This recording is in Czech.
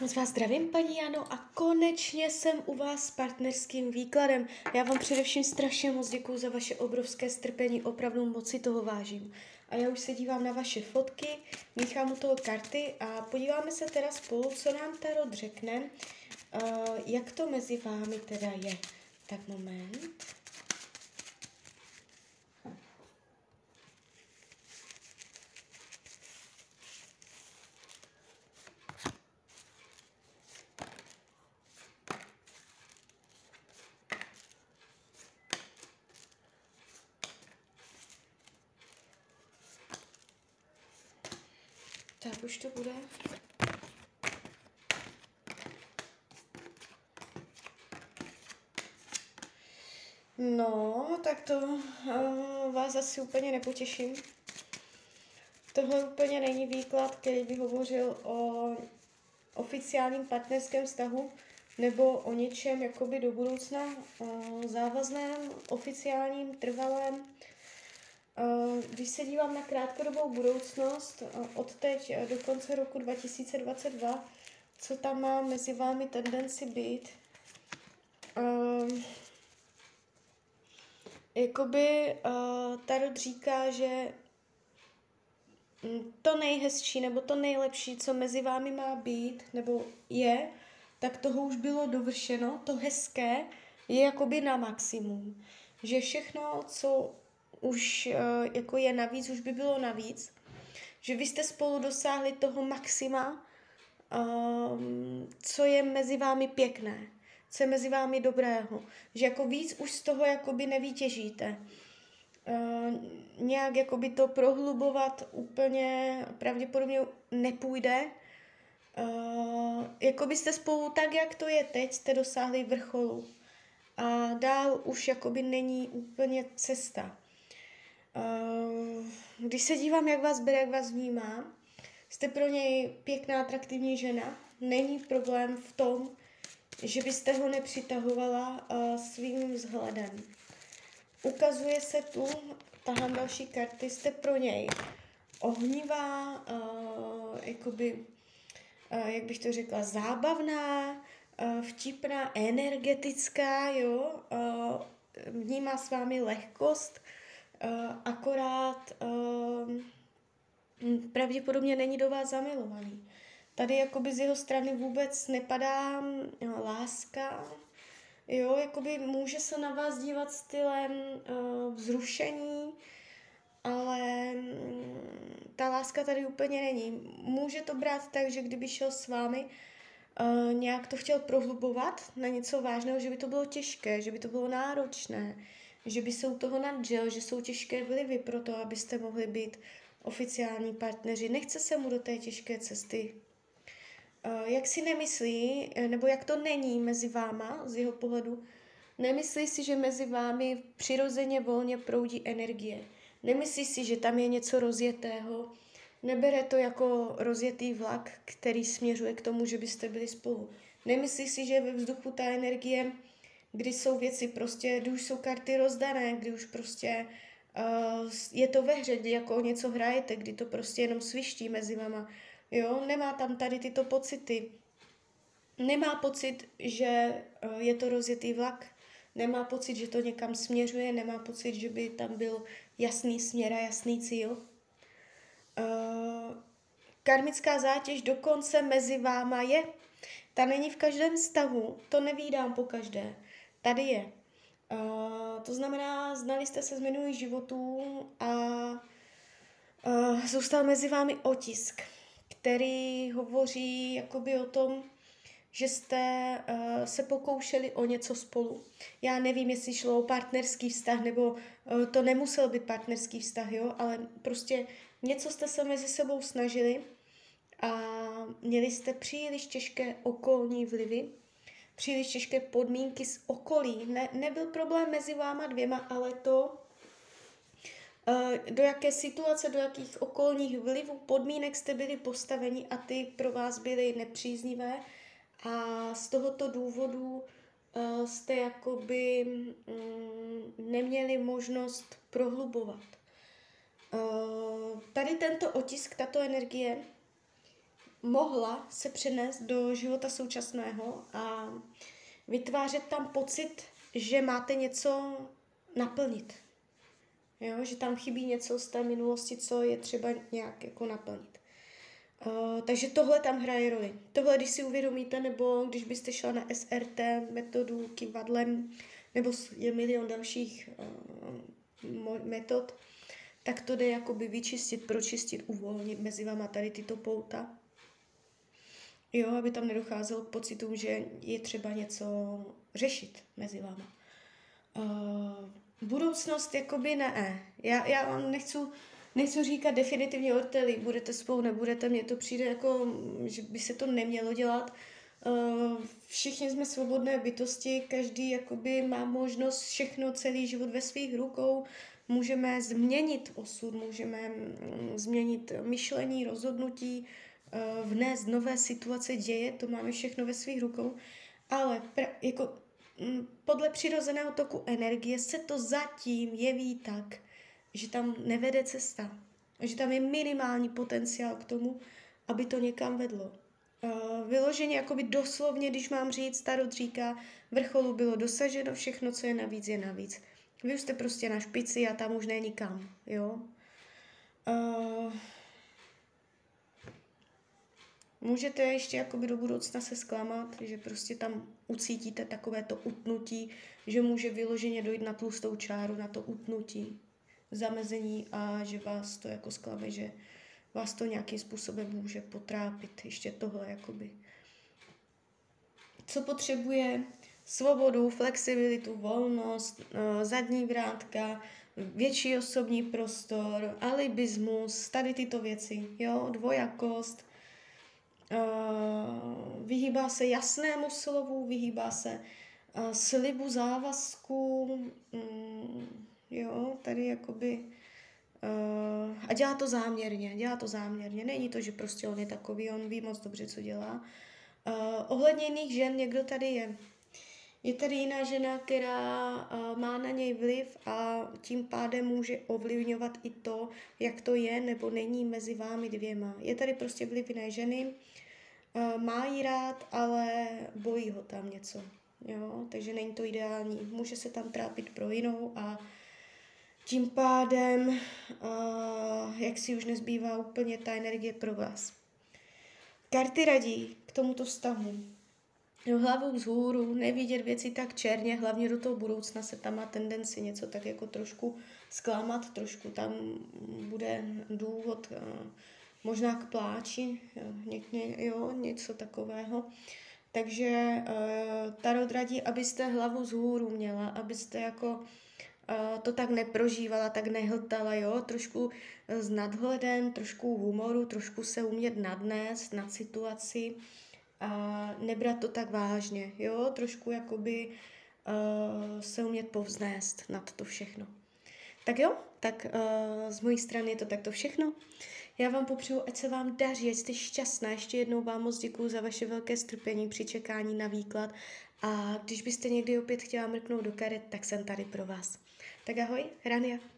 Moc vás zdravím, paní Jano, a konečně jsem u vás s partnerským výkladem. Já vám především strašně moc děkuji za vaše obrovské strpení, opravdu moc si toho vážím. A já už se dívám na vaše fotky, míchám u toho karty a podíváme se teda spolu, co nám Tarot řekne, uh, jak to mezi vámi teda je. Tak moment. Tak už to bude. No, tak to uh, vás asi úplně nepotěším. Tohle úplně není výklad, který by hovořil o oficiálním partnerském vztahu nebo o něčem jakoby do budoucna uh, závazném, oficiálním, trvalém. Eh, když se dívám na krátkodobou budoucnost, eh, od teď eh, do konce roku 2022, co tam má mezi vámi tendenci být, jakoby Tarot říká, že mm, to nejhezčí nebo to nejlepší, co mezi vámi má být, nebo je, tak toho už bylo dovršeno, to hezké je jakoby na maximum. Že všechno, co už uh, jako je navíc, už by bylo navíc. Že vy jste spolu dosáhli toho maxima, um, co je mezi vámi pěkné, co je mezi vámi dobrého. Že jako víc už z toho jakoby nevytěžíte. Uh, nějak jakoby to prohlubovat úplně pravděpodobně nepůjde. Uh, jako byste spolu tak, jak to je teď, jste dosáhli vrcholu. A dál už jakoby není úplně cesta. Eh, když se dívám, jak vás bere, jak vás vnímá, jste pro něj pěkná, atraktivní žena. Není problém v tom, že byste ho nepřitahovala uh, svým vzhledem. Ukazuje se tu, tahám další karty, jste pro něj ohnivá, uh, jakoby, uh, jak bych to řekla, zábavná, uh, vtipná, energetická, jo, uh, vnímá s vámi lehkost, Uh, akorát uh, pravděpodobně není do vás zamilovaný. Tady jakoby z jeho strany vůbec nepadá uh, láska, jo, jakoby může se na vás dívat stylem uh, vzrušení, ale um, ta láska tady úplně není. Může to brát tak, že kdyby šel s vámi, uh, nějak to chtěl prohlubovat na něco vážného, že by to bylo těžké, že by to bylo náročné, že by se u toho nadžil, že jsou těžké vlivy pro to, abyste mohli být oficiální partneři. Nechce se mu do té těžké cesty. Eh, jak si nemyslí, eh, nebo jak to není mezi váma z jeho pohledu, nemyslí si, že mezi vámi přirozeně volně proudí energie. Nemyslí si, že tam je něco rozjetého. Nebere to jako rozjetý vlak, který směřuje k tomu, že byste byli spolu. Nemyslí si, že ve vzduchu ta energie kdy jsou věci prostě, kdy už jsou karty rozdané, kdy už prostě uh, je to ve hře, kdy jako něco hrajete, kdy to prostě jenom sviští mezi vama. Jo, nemá tam tady tyto pocity. Nemá pocit, že uh, je to rozjetý vlak, nemá pocit, že to někam směřuje, nemá pocit, že by tam byl jasný směr a jasný cíl. Uh, karmická zátěž dokonce mezi váma je. Ta není v každém stavu, to nevídám po každé tady je. Uh, to znamená, znali jste se z minulých životů a uh, zůstal mezi vámi otisk, který hovoří jakoby o tom, že jste uh, se pokoušeli o něco spolu. Já nevím, jestli šlo o partnerský vztah, nebo uh, to nemusel být partnerský vztah, jo, ale prostě něco jste se mezi sebou snažili a měli jste příliš těžké okolní vlivy, příliš těžké podmínky z okolí. Ne, nebyl problém mezi váma dvěma, ale to, eh, do jaké situace, do jakých okolních vlivů, podmínek jste byli postaveni a ty pro vás byly nepříznivé a z tohoto důvodu eh, jste jakoby mm, neměli možnost prohlubovat. Eh, tady tento otisk, tato energie mohla se přenést do života současného a vytvářet tam pocit, že máte něco naplnit. Jo, že tam chybí něco z té minulosti, co je třeba nějak jako naplnit. Uh, takže tohle tam hraje roli. Tohle, když si uvědomíte, nebo když byste šla na SRT metodu kivadlem, nebo je milion dalších uh, metod, tak to jde jakoby vyčistit, pročistit, uvolnit mezi váma tady tyto pouta. Jo, aby tam nedocházelo k pocitům, že je třeba něco řešit mezi váma. Uh, budoucnost jakoby ne. Já, já nechci, nechci říkat definitivně orteli, budete spolu, nebudete, mně to přijde jako, že by se to nemělo dělat. Uh, všichni jsme svobodné bytosti, každý jakoby má možnost všechno, celý život ve svých rukou, můžeme změnit osud, můžeme mm, změnit myšlení, rozhodnutí, vnést nové situace, děje, to máme všechno ve svých rukou, ale pra, jako Mm, podle přirozeného toku energie se to zatím jeví tak, že tam nevede cesta. Že tam je minimální potenciál k tomu, aby to někam vedlo. Uh, vyloženě, jakoby doslovně, když mám říct, Tarot říká, vrcholu bylo dosaženo, všechno, co je navíc, je navíc. Vy už jste prostě na špici a tam už není kam, jo. Uh, Můžete ještě jakoby do budoucna se zklamat, že prostě tam ucítíte takové to utnutí, že může vyloženě dojít na tlustou čáru, na to utnutí, zamezení a že vás to jako zklame, že vás to nějakým způsobem může potrápit. Ještě tohle jakoby. Co potřebuje? Svobodu, flexibilitu, volnost, eh, zadní vrátka, větší osobní prostor, alibismus, tady tyto věci, jo, dvojakost, vyhýbá se jasnému slovu, vyhýbá se uh, slibu závazku, um, jo, tady jakoby uh, a dělá to záměrně, dělá to záměrně, není to, že prostě on je takový, on ví moc dobře, co dělá. Ohledně jiných žen někdo tady je. Je tady jiná žena, která uh, má na něj vliv a tím pádem může ovlivňovat i to, jak to je nebo není mezi vámi dvěma. Je tady prostě vliv jiné ženy, uh, má jí rád, ale bojí ho tam něco. Jo? Takže není to ideální. Může se tam trápit pro jinou a tím pádem, uh, jak si už nezbývá úplně ta energie pro vás. Karty radí k tomuto vztahu hlavou vzhůru, nevidět věci tak černě, hlavně do toho budoucna se tam má tendenci něco tak jako trošku zklamat, trošku tam bude důvod uh, možná k pláči, jo, ně, jo, něco takového. Takže uh, Tarot radí, abyste hlavu vzhůru měla, abyste jako to tak neprožívala, tak nehltala, jo, trošku s nadhledem, trošku humoru, trošku se umět nadnést nad situaci, a nebrat to tak vážně, jo, trošku jakoby uh, se umět povznést nad to všechno. Tak jo, tak uh, z mojí strany je to takto všechno. Já vám popřeju, ať se vám daří, ať jste šťastná. Ještě jednou vám moc děkuji za vaše velké strpení při čekání na výklad. A když byste někdy opět chtěla mrknout do karet, tak jsem tady pro vás. Tak ahoj, Rania.